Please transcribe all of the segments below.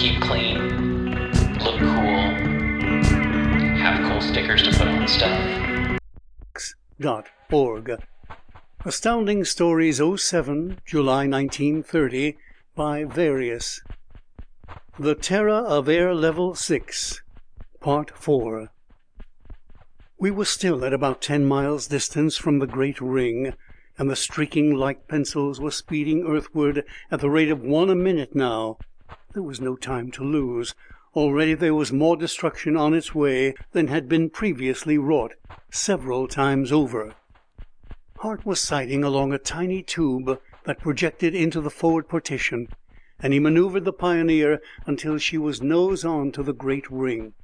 Keep clean, look cool, have cool stickers to put on stuff. dot org. Astounding Stories 07, July 1930, by Various. The Terror of Air Level 6, Part 4. We were still at about ten miles distance from the great ring, and the streaking light pencils were speeding earthward at the rate of one a minute now. There was no time to lose. Already there was more destruction on its way than had been previously wrought, several times over. Hart was sighting along a tiny tube that projected into the forward partition, and he maneuvered the Pioneer until she was nose on to the great ring.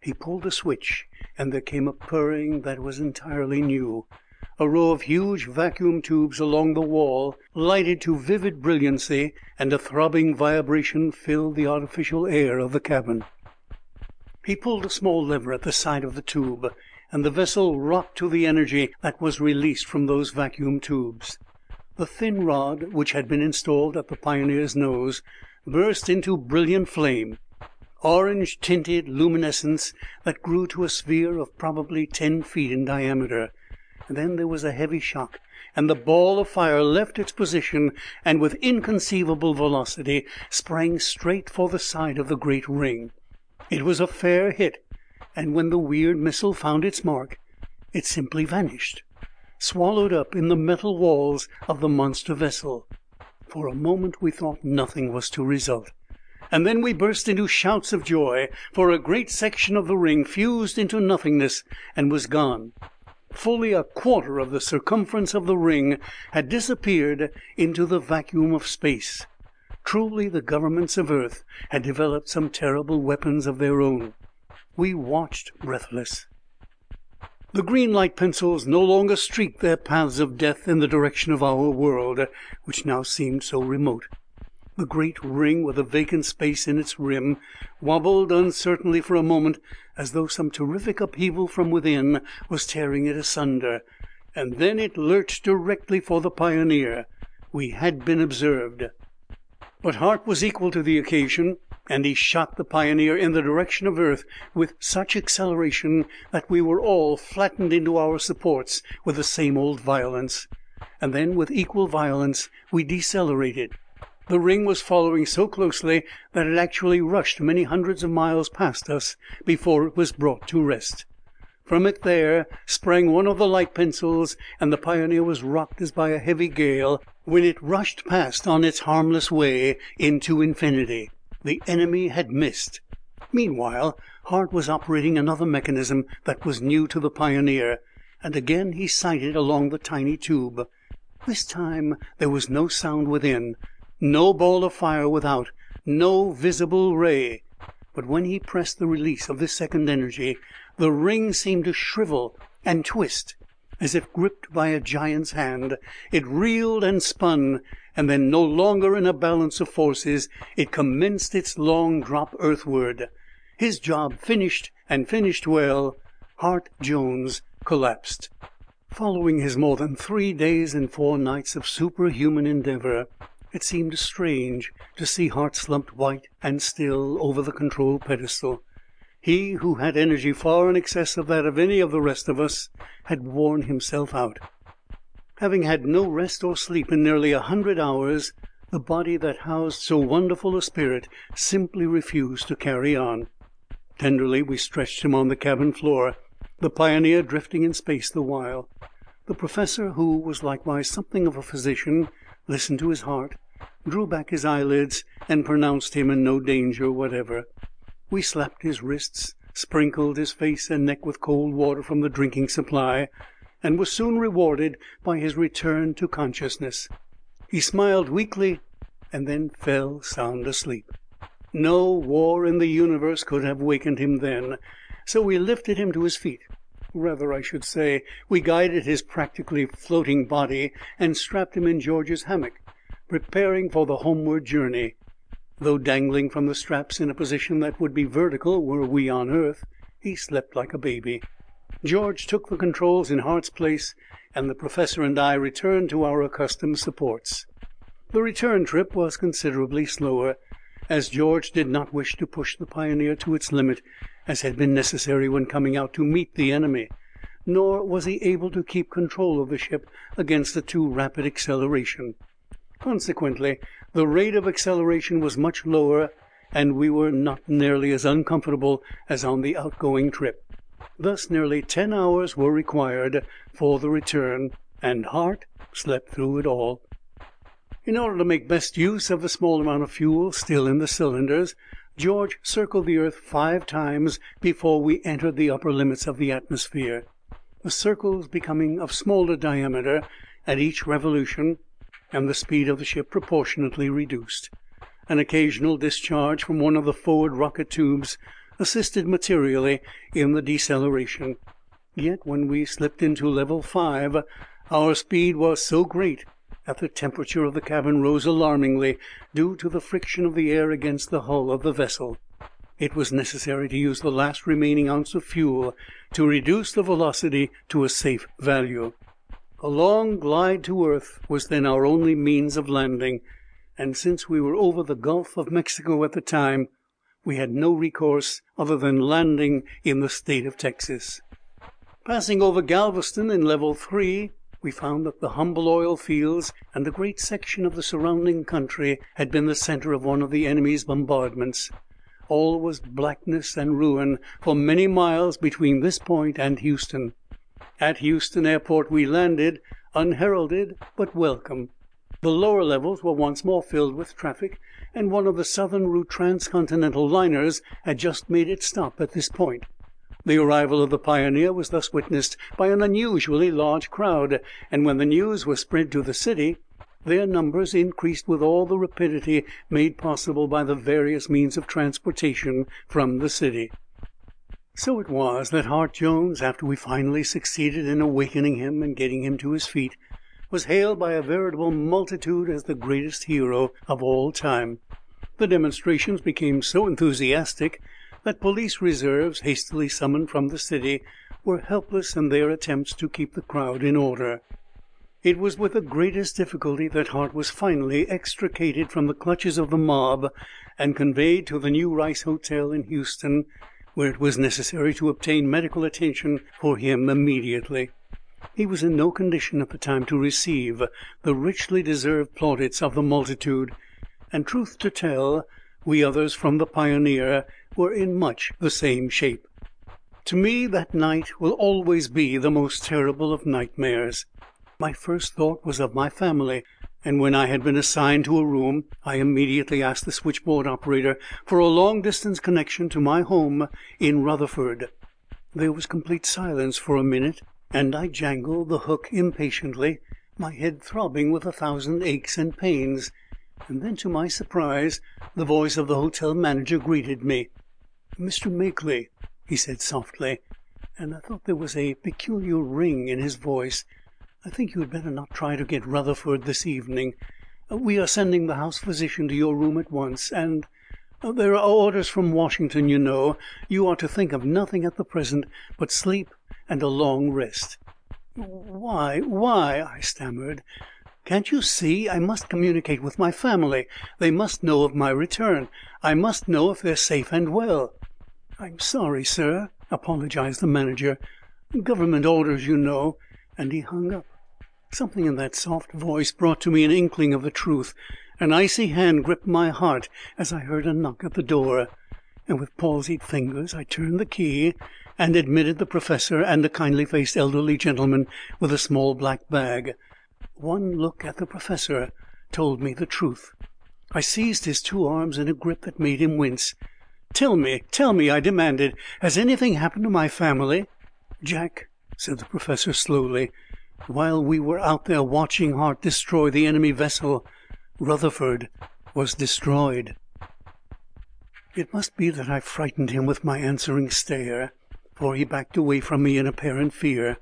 He pulled a switch, and there came a purring that was entirely new. A row of huge vacuum tubes along the wall lighted to vivid brilliancy, and a throbbing vibration filled the artificial air of the cabin. He pulled a small lever at the side of the tube, and the vessel rocked to the energy that was released from those vacuum tubes. The thin rod which had been installed at the Pioneer's nose burst into brilliant flame, orange tinted luminescence that grew to a sphere of probably ten feet in diameter. Then there was a heavy shock, and the ball of fire left its position and with inconceivable velocity sprang straight for the side of the great ring. It was a fair hit, and when the weird missile found its mark, it simply vanished, swallowed up in the metal walls of the monster vessel. For a moment we thought nothing was to result, and then we burst into shouts of joy, for a great section of the ring fused into nothingness and was gone. Fully a quarter of the circumference of the ring had disappeared into the vacuum of space. Truly the governments of Earth had developed some terrible weapons of their own. We watched breathless. The green light pencils no longer streaked their paths of death in the direction of our world, which now seemed so remote. The great ring with the vacant space in its rim wobbled uncertainly for a moment as though some terrific upheaval from within was tearing it asunder, and then it lurched directly for the Pioneer. We had been observed. But Hart was equal to the occasion, and he shot the Pioneer in the direction of Earth with such acceleration that we were all flattened into our supports with the same old violence. And then with equal violence we decelerated. The ring was following so closely that it actually rushed many hundreds of miles past us before it was brought to rest. From it there sprang one of the light pencils, and the Pioneer was rocked as by a heavy gale when it rushed past on its harmless way into infinity. The enemy had missed. Meanwhile, Hart was operating another mechanism that was new to the Pioneer, and again he sighted along the tiny tube. This time there was no sound within, no ball of fire without, no visible ray. But when he pressed the release of this second energy, the ring seemed to shrivel and twist, as if gripped by a giant's hand. It reeled and spun, and then, no longer in a balance of forces, it commenced its long drop earthward. His job finished, and finished well, Hart Jones collapsed. Following his more than three days and four nights of superhuman endeavor, it seemed strange to see Hart slumped white and still over the control pedestal. He, who had energy far in excess of that of any of the rest of us, had worn himself out. Having had no rest or sleep in nearly a hundred hours, the body that housed so wonderful a spirit simply refused to carry on. Tenderly we stretched him on the cabin floor. the Pioneer drifting in space the while. The professor, who was likewise something of a physician, listened to his heart, drew back his eyelids, and pronounced him in no danger whatever. We slapped his wrists, sprinkled his face and neck with cold water from the drinking supply, and were soon rewarded by his return to consciousness. He smiled weakly and then fell sound asleep. No war in the universe could have wakened him then, so we lifted him to his feet. Rather, I should say, we guided his practically floating body and strapped him in George's hammock, preparing for the homeward journey. Though dangling from the straps in a position that would be vertical were we on earth, he slept like a baby. George took the controls in Hart's place, and the professor and I returned to our accustomed supports. The return trip was considerably slower, as George did not wish to push the Pioneer to its limit, as had been necessary when coming out to meet the enemy, nor was he able to keep control of the ship against a too rapid acceleration. Consequently, the rate of acceleration was much lower, and we were not nearly as uncomfortable as on the outgoing trip. Thus nearly ten hours were required for the return, and Hart slept through it all. In order to make best use of the small amount of fuel still in the cylinders, George circled the earth five times before we entered the upper limits of the atmosphere, the circles becoming of smaller diameter at each revolution, and the speed of the ship proportionately reduced. An occasional discharge from one of the forward rocket tubes assisted materially in the deceleration. Yet when we slipped into level five, our speed was so great that the temperature of the cabin rose alarmingly, due to the friction of the air against the hull of the vessel. It was necessary to use the last remaining ounce of fuel to reduce the velocity to a safe value. A long glide to earth was then our only means of landing, and since we were over the Gulf of Mexico at the time, we had no recourse other than landing in the state of Texas. Passing over Galveston in level three, we found that the Humble oil fields and a great section of the surrounding country had been the center of one of the enemy's bombardments. All was blackness and ruin for many miles between this point and Houston. At Houston Airport we landed, unheralded but welcome. The lower levels were once more filled with traffic, and one of the Southern route transcontinental liners had just made its stop at this point. The arrival of the Pioneer was thus witnessed by an unusually large crowd, and when the news was spread to the city, their numbers increased with all the rapidity made possible by the various means of transportation from the city. So it was that Hart Jones, after we finally succeeded in awakening him and getting him to his feet, was hailed by a veritable multitude as the greatest hero of all time. The demonstrations became so enthusiastic that police reserves, hastily summoned from the city, were helpless in their attempts to keep the crowd in order. It was with the greatest difficulty that Hart was finally extricated from the clutches of the mob and conveyed to the New Rice Hotel in Houston, where it was necessary to obtain medical attention for him immediately. He was in no condition at the time to receive the richly deserved plaudits of the multitude, and, truth to tell, we others from the Pioneer were in much the same shape. To me that night will always be the most terrible of nightmares. My first thought was of my family, and when I had been assigned to a room, I immediately asked the switchboard operator for a long distance connection to my home in Rutherford. There was complete silence for a minute and I jangled the hook impatiently, my head throbbing with a thousand aches and pains. And then, to my surprise, the voice of the hotel manager greeted me. "Mr. Makely," he said softly, and I thought there was a peculiar ring in his voice, "I think you had better not try to get Rutherford this evening. Uh, we are sending the house physician to your room at once, and uh, there are orders from Washington, you know. You are to think of nothing at the present but sleep and a long rest." "Why why," I stammered, "can't you see I must communicate with my family. They must know of my return. I must know if they are safe and well." "I'm sorry, sir," apologized the manager. "Government orders, you know," and he hung up. Something in that soft voice brought to me an inkling of the truth. An icy hand gripped my heart as I heard a knock at the door, and with palsied fingers I turned the key and admitted the professor and a kindly faced elderly gentleman with a small black bag. One look at the professor told me the truth. I seized his two arms in a grip that made him wince. "Tell me, tell me," I demanded, "has anything happened to my family?" "Jack," said the professor slowly, "while we were out there watching Hart destroy the enemy vessel, Rutherford was destroyed." It must be that I frightened him with my answering stare, for he backed away from me in apparent fear.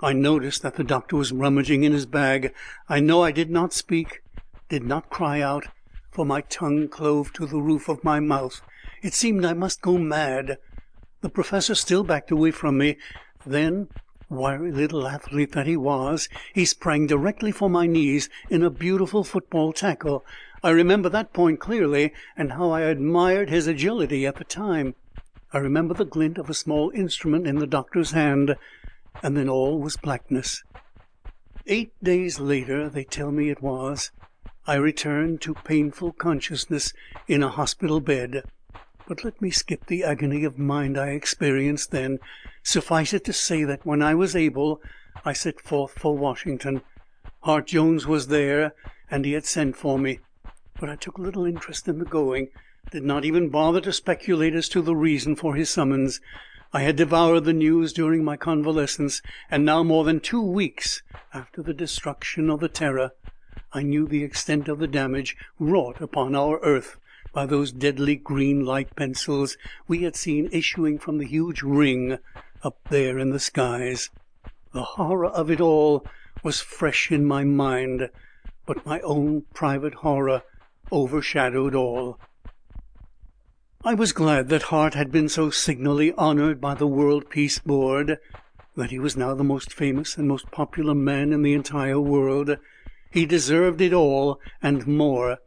I noticed that the doctor was rummaging in his bag. I know I did not speak, did not cry out, for my tongue clove to the roof of my mouth. It seemed I must go mad. The professor still backed away from me. Then, wiry little athlete that he was, he sprang directly for my knees in a beautiful football tackle. I remember that point clearly, and how I admired his agility at the time. I remember the glint of a small instrument in the doctor's hand, and then all was blackness. Eight days later, they tell me it was, I returned to painful consciousness in a hospital bed. But let me skip the agony of mind I experienced then. Suffice it to say that when I was able, I set forth for Washington. Hart Jones was there, and he had sent for me. But I took little interest in the going, did not even bother to speculate as to the reason for his summons. I had devoured the news during my convalescence, and now, more than two weeks after the destruction of the Terror, I knew the extent of the damage wrought upon our earth by those deadly green light pencils we had seen issuing from the huge ring up there in the skies. The horror of it all was fresh in my mind, but my own private horror overshadowed all. I was glad that Hart had been so signally honored by the World Peace Board, that he was now the most famous and most popular man in the entire world. He deserved it all, and more.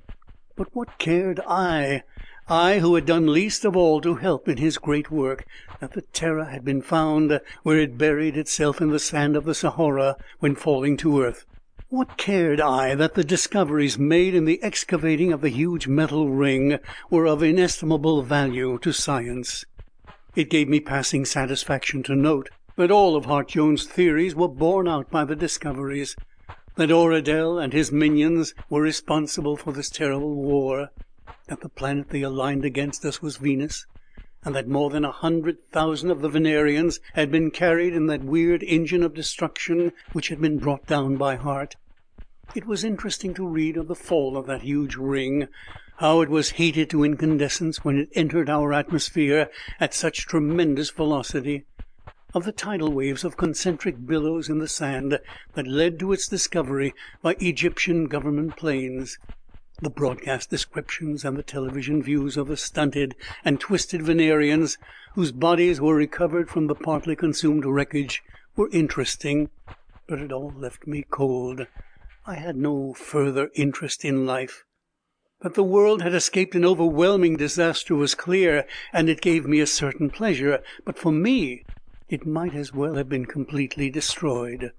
But what cared I I who had done least of all to help in his great work that the Terror had been found where it buried itself in the sand of the Sahara when falling to earth? What cared I that the discoveries made in the excavating of the huge metal ring were of inestimable value to science? It gave me passing satisfaction to note that all of Hart Jones' theories were borne out by the discoveries that Oradel and his minions were responsible for this terrible war, that the planet they aligned against us was Venus, and that more than a hundred thousand of the Venerians had been carried in that weird engine of destruction which had been brought down by Hart. It was interesting to read of the fall of that huge ring, how it was heated to incandescence when it entered our atmosphere at such tremendous velocity of the tidal waves of concentric billows in the sand that led to its discovery by Egyptian government planes. The broadcast descriptions and the television views of the stunted and twisted Venerians whose bodies were recovered from the partly consumed wreckage were interesting, but it all left me cold. I had no further interest in life. That the world had escaped an overwhelming disaster was clear, and it gave me a certain pleasure, but for me it might as well have been completely destroyed.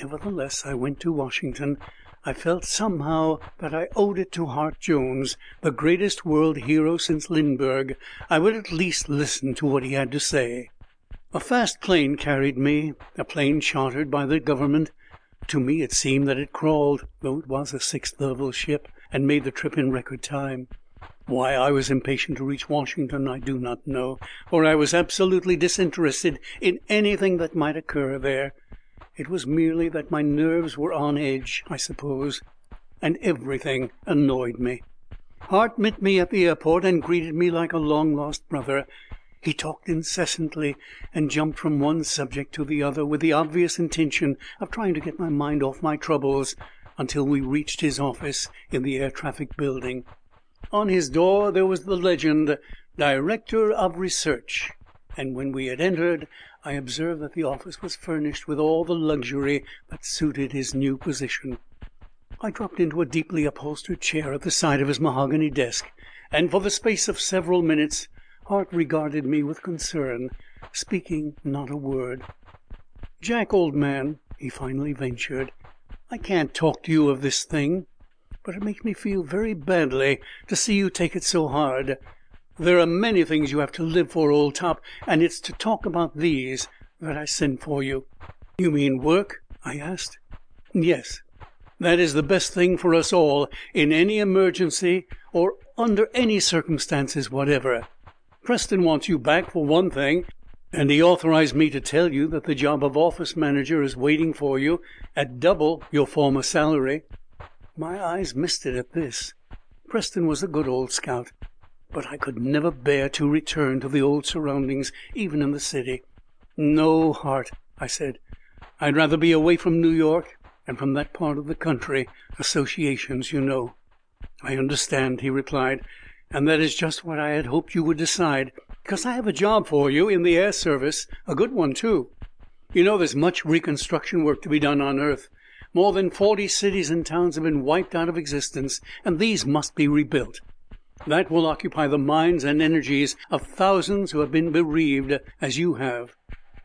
Nevertheless, I went to Washington. I felt somehow that I owed it to Hart Jones, the greatest world hero since Lindbergh. I would at least listen to what he had to say. A fast plane carried me, a plane chartered by the government. To me it seemed that it crawled, though it was a sixth level ship, and made the trip in record time. Why I was impatient to reach Washington I do not know, for I was absolutely disinterested in anything that might occur there. It was merely that my nerves were on edge, I suppose, and everything annoyed me. Hart met me at the airport and greeted me like a long lost brother. He talked incessantly and jumped from one subject to the other with the obvious intention of trying to get my mind off my troubles until we reached his office in the Air Traffic Building. On his door there was the legend, "Director of Research," and when we had entered I observed that the office was furnished with all the luxury that suited his new position. I dropped into a deeply upholstered chair at the side of his mahogany desk, and for the space of several minutes Hart regarded me with concern, speaking not a word. "Jack, old man," he finally ventured, "I can't talk to you of this thing but it makes me feel very badly to see you take it so hard. There are many things you have to live for, old top, and it's to talk about these that I sent for you." "You mean work?" I asked. "Yes. That is the best thing for us all, in any emergency or under any circumstances whatever. Preston wants you back, for one thing, and he authorized me to tell you that the job of office manager is waiting for you at double your former salary." My eyes misted at this. Preston was a good old scout but I could never bear to return to the old surroundings, even in the city. "No, Hart," I said. "I'd rather be away from New York and from that part of the country associations, you know." "I understand," he replied, "and that is just what I had hoped you would decide, because I have a job for you in the air service a good one, too. You know there's much reconstruction work to be done on earth. More than forty cities and towns have been wiped out of existence, and these must be rebuilt. That will occupy the minds and energies of thousands who have been bereaved as you have.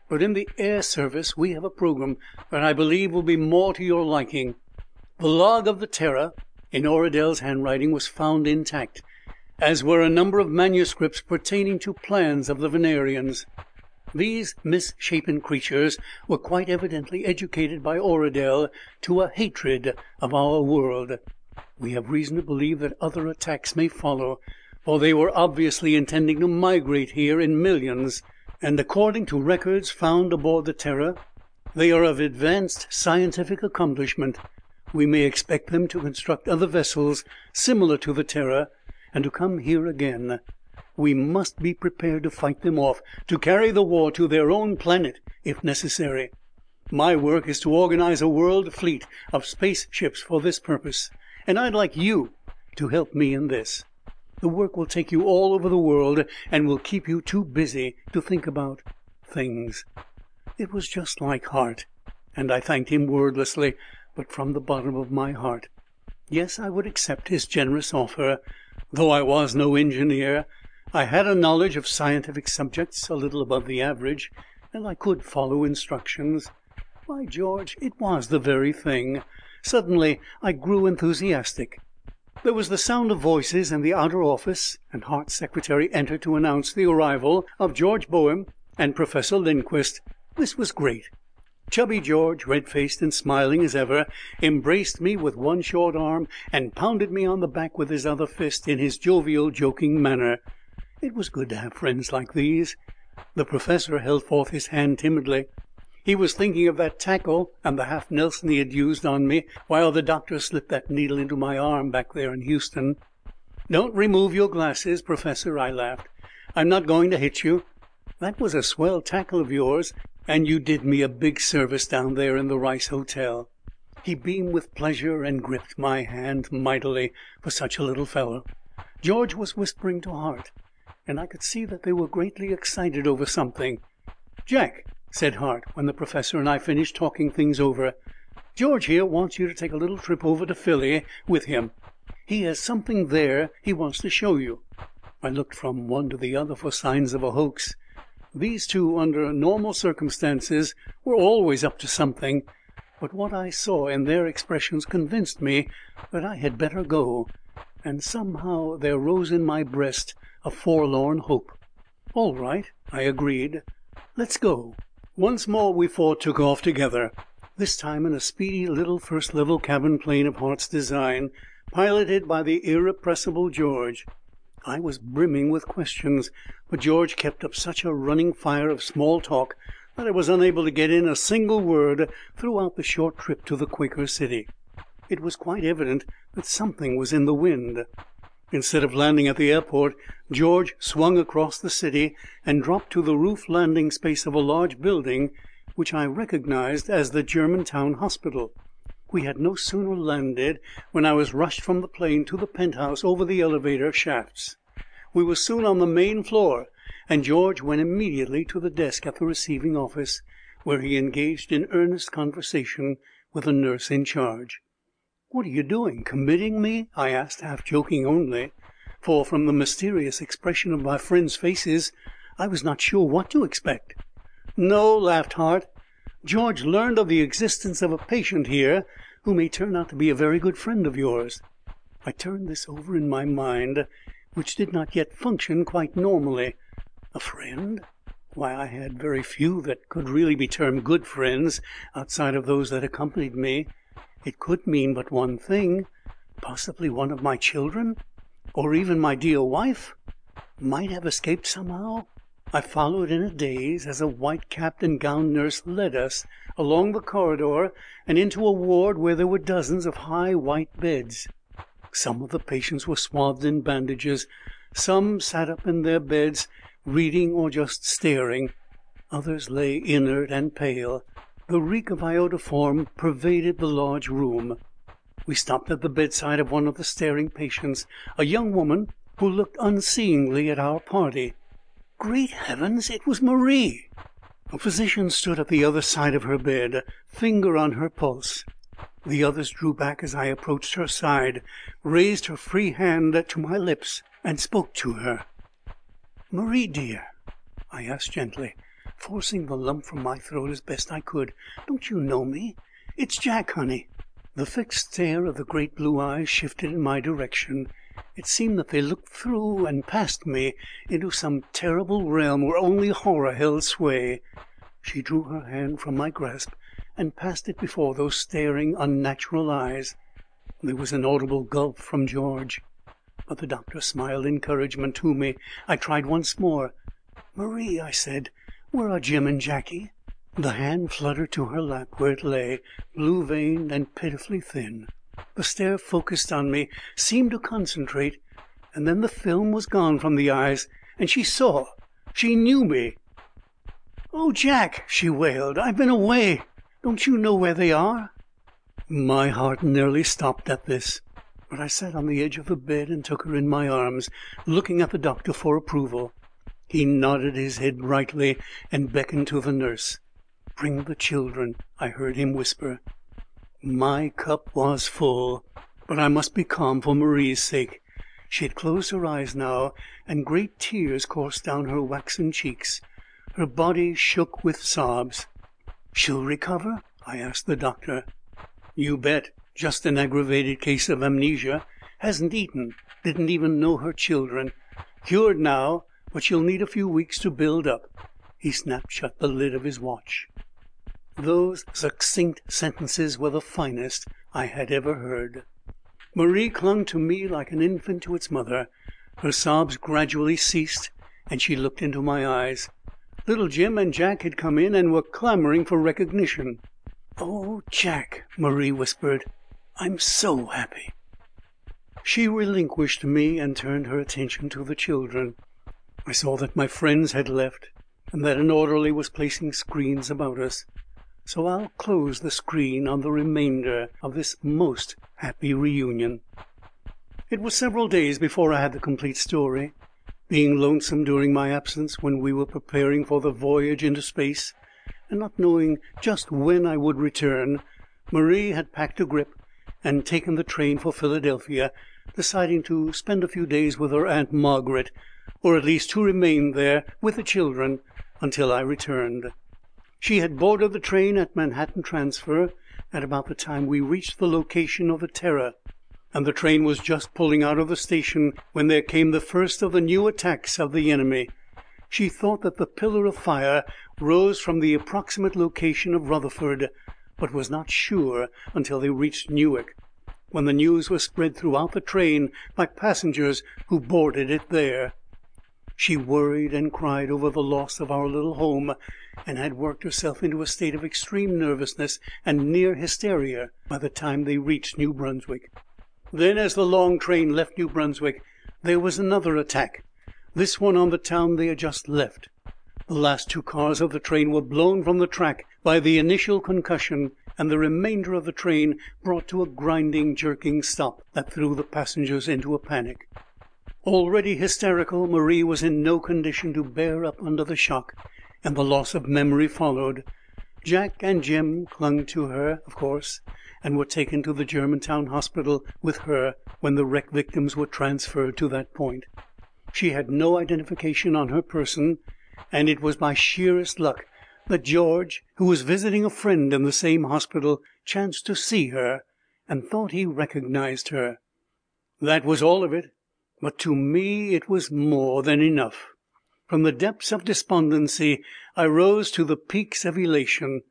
But in the air service we have a program that I believe will be more to your liking. The log of the Terror, in Oradel's handwriting, was found intact, as were a number of manuscripts pertaining to plans of the Venerians. These misshapen creatures were quite evidently educated by Oradel to a hatred of our world. We have reason to believe that other attacks may follow, for they were obviously intending to migrate here in millions, and according to records found aboard the Terror, they are of advanced scientific accomplishment. We may expect them to construct other vessels similar to the Terror and to come here again. We must be prepared to fight them off, to carry the war to their own planet if necessary. My work is to organize a world fleet of space ships for this purpose and I'd like you to help me in this. The work will take you all over the world and will keep you too busy to think about things." It was just like Hart, and I thanked him wordlessly, but from the bottom of my heart. Yes, I would accept his generous offer. Though I was no engineer, I had a knowledge of scientific subjects a little above the average, and I could follow instructions. By George, it was the very thing! Suddenly I grew enthusiastic. There was the sound of voices in the outer office, and Hart's secretary entered to announce the arrival of George Boehm and Professor Lindquist. This was great. Chubby George, red faced and smiling as ever, embraced me with one short arm and pounded me on the back with his other fist in his jovial, joking manner. It was good to have friends like these. The professor held forth his hand timidly. He was thinking of that tackle and the half Nelson he had used on me while the doctor slipped that needle into my arm back there in Houston. "Don't remove your glasses, Professor," I laughed. "I'm not going to hit you. That was a swell tackle of yours, and you did me a big service down there in the Rice Hotel." He beamed with pleasure and gripped my hand mightily for such a little fellow. George was whispering to Hart, and I could see that they were greatly excited over something. "Jack!" Said Hart, when the professor and I finished talking things over. "George here wants you to take a little trip over to Philly with him. He has something there he wants to show you." I looked from one to the other for signs of a hoax. These two, under normal circumstances, were always up to something, but what I saw in their expressions convinced me that I had better go, and somehow there rose in my breast a forlorn hope. "All right," I agreed. "Let's go." Once more we four took off together, this time in a speedy little first level cabin plane of Hart's design, piloted by the irrepressible George. I was brimming with questions, but George kept up such a running fire of small talk that I was unable to get in a single word throughout the short trip to the Quaker City. It was quite evident that something was in the wind. Instead of landing at the airport, George swung across the city and dropped to the roof landing space of a large building which I recognized as the Germantown Hospital. We had no sooner landed when I was rushed from the plane to the penthouse over the elevator shafts. We were soon on the main floor, and George went immediately to the desk at the receiving office, where he engaged in earnest conversation with the nurse in charge. "What are you doing? Committing me?" I asked, half joking only, for from the mysterious expression of my friends' faces I was not sure what to expect. "No," laughed Hart. "George learned of the existence of a patient here who may turn out to be a very good friend of yours." I turned this over in my mind. which did not yet function quite normally. A friend? Why, I had very few that could really be termed good friends, outside of those that accompanied me. It could mean but one thing possibly one of my children, or even my dear wife, might have escaped somehow. I followed in a daze as a white capped and gowned nurse led us along the corridor and into a ward where there were dozens of high white beds. Some of the patients were swathed in bandages, some sat up in their beds, reading or just staring, others lay inert and pale. The reek of iodoform pervaded the large room. We stopped at the bedside of one of the staring patients, a young woman who looked unseeingly at our party. Great heavens! it was Marie! A physician stood at the other side of her bed, finger on her pulse. The others drew back as I approached her side, raised her free hand to my lips, and spoke to her. "Marie, dear," I asked gently, forcing the lump from my throat as best I could, "don't you know me? It's Jack, honey." The fixed stare of the great blue eyes shifted in my direction. It seemed that they looked through and past me into some terrible realm where only horror held sway. She drew her hand from my grasp and passed it before those staring, unnatural eyes. There was an audible gulp from George. But the doctor smiled encouragement to me. I tried once more. "Marie," I said, "where are Jim and Jackie?" The hand fluttered to her lap, where it lay, blue veined and pitifully thin. The stare focused on me, seemed to concentrate, and then the film was gone from the eyes, and she saw she knew me! "Oh, Jack!" she wailed, "I've been away! Don't you know where they are?" My heart nearly stopped at this, but I sat on the edge of the bed and took her in my arms, looking at the doctor for approval. He nodded his head brightly and beckoned to the nurse. "Bring the children," I heard him whisper. My cup was full, but I must be calm for Marie's sake. She had closed her eyes now, and great tears coursed down her waxen cheeks. Her body shook with sobs. "She'll recover?" I asked the doctor. "You bet. Just an aggravated case of amnesia. Hasn't eaten. Didn't even know her children. Cured now, but she'll need a few weeks to build up." He snapped shut the lid of his watch. Those succinct sentences were the finest I had ever heard. Marie clung to me like an infant to its mother. Her sobs gradually ceased, and she looked into my eyes. Little Jim and Jack had come in and were clamoring for recognition. "Oh, Jack," Marie whispered, "I'm so happy." She relinquished me and turned her attention to the children. I saw that my friends had left, and that an orderly was placing screens about us so I'll close the screen on the remainder of this most happy reunion. It was several days before I had the complete story. Being lonesome during my absence when we were preparing for the voyage into space, and not knowing just when I would return, Marie had packed a grip and taken the train for Philadelphia, deciding to spend a few days with her Aunt Margaret, or at least to remain there with the children until I returned. She had boarded the train at Manhattan Transfer at about the time we reached the location of the Terror, and the train was just pulling out of the station when there came the first of the new attacks of the enemy. She thought that the pillar of fire rose from the approximate location of Rutherford, but was not sure until they reached Newark, when the news was spread throughout the train by passengers who boarded it there. She worried and cried over the loss of our little home, and had worked herself into a state of extreme nervousness and near hysteria by the time they reached New Brunswick. Then, as the long train left New Brunswick, there was another attack, this one on the town they had just left. The last two cars of the train were blown from the track by the initial concussion, and the remainder of the train brought to a grinding, jerking stop that threw the passengers into a panic. Already hysterical, Marie was in no condition to bear up under the shock, and the loss of memory followed. Jack and Jim clung to her, of course, and were taken to the Germantown hospital with her when the wreck victims were transferred to that point. She had no identification on her person, and it was by sheerest luck that George, who was visiting a friend in the same hospital, chanced to see her and thought he recognized her. That was all of it. But to me it was more than enough. From the depths of despondency I rose to the peaks of elation.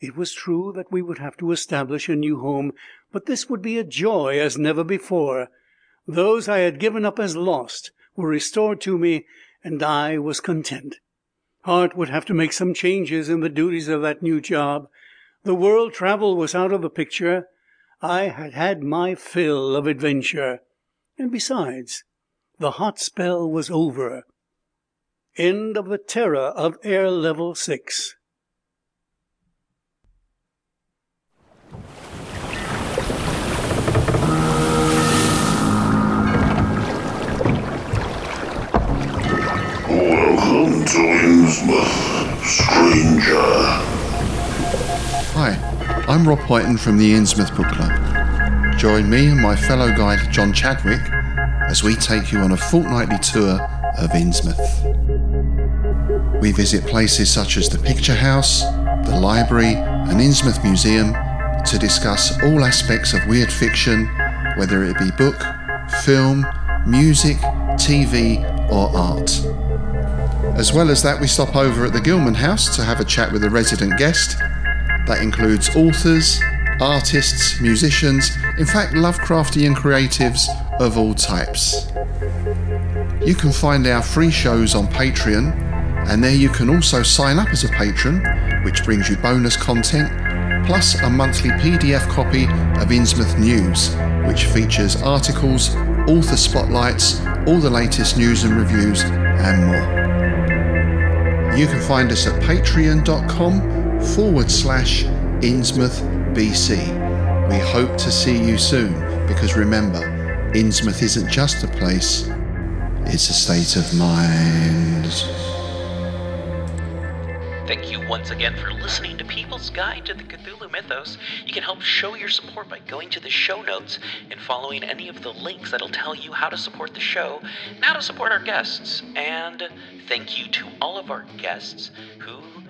It was true that we would have to establish a new home, but this would be a joy as never before. Those I had given up as lost were restored to me, and I was content. Hart would have to make some changes in the duties of that new job. The world travel was out of the picture. I had had my fill of adventure. And besides, the hot spell was over. End of the Terror of Air Level Six. Welcome to Innsmouth, stranger. Hi, I'm Rob Whiten from the Innsmouth Book Club. Join me and my fellow guide John Chadwick as we take you on a fortnightly tour of Innsmouth. We visit places such as the Picture House, the Library, and Innsmouth Museum to discuss all aspects of weird fiction, whether it be book, film, music, TV, or art. As well as that, we stop over at the Gilman House to have a chat with a resident guest. That includes authors, artists, musicians, in fact, Lovecraftian creatives of all types. You can find our free shows on Patreon, and there you can also sign up as a patron, which brings you bonus content, plus a monthly PDF copy of Innsmouth News, which features articles, author spotlights, all the latest news and reviews, and more. You can find us at patreon.com forward slash Innsmouth BC. We hope to see you soon because remember, Innsmouth isn't just a place, it's a state of mind. Thank you once again for listening to People's Guide to the Cthulhu Mythos. You can help show your support by going to the show notes and following any of the links that'll tell you how to support the show and how to support our guests. And thank you to all of our guests who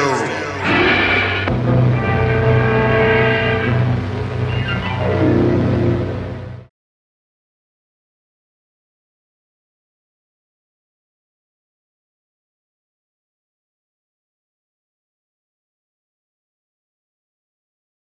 you.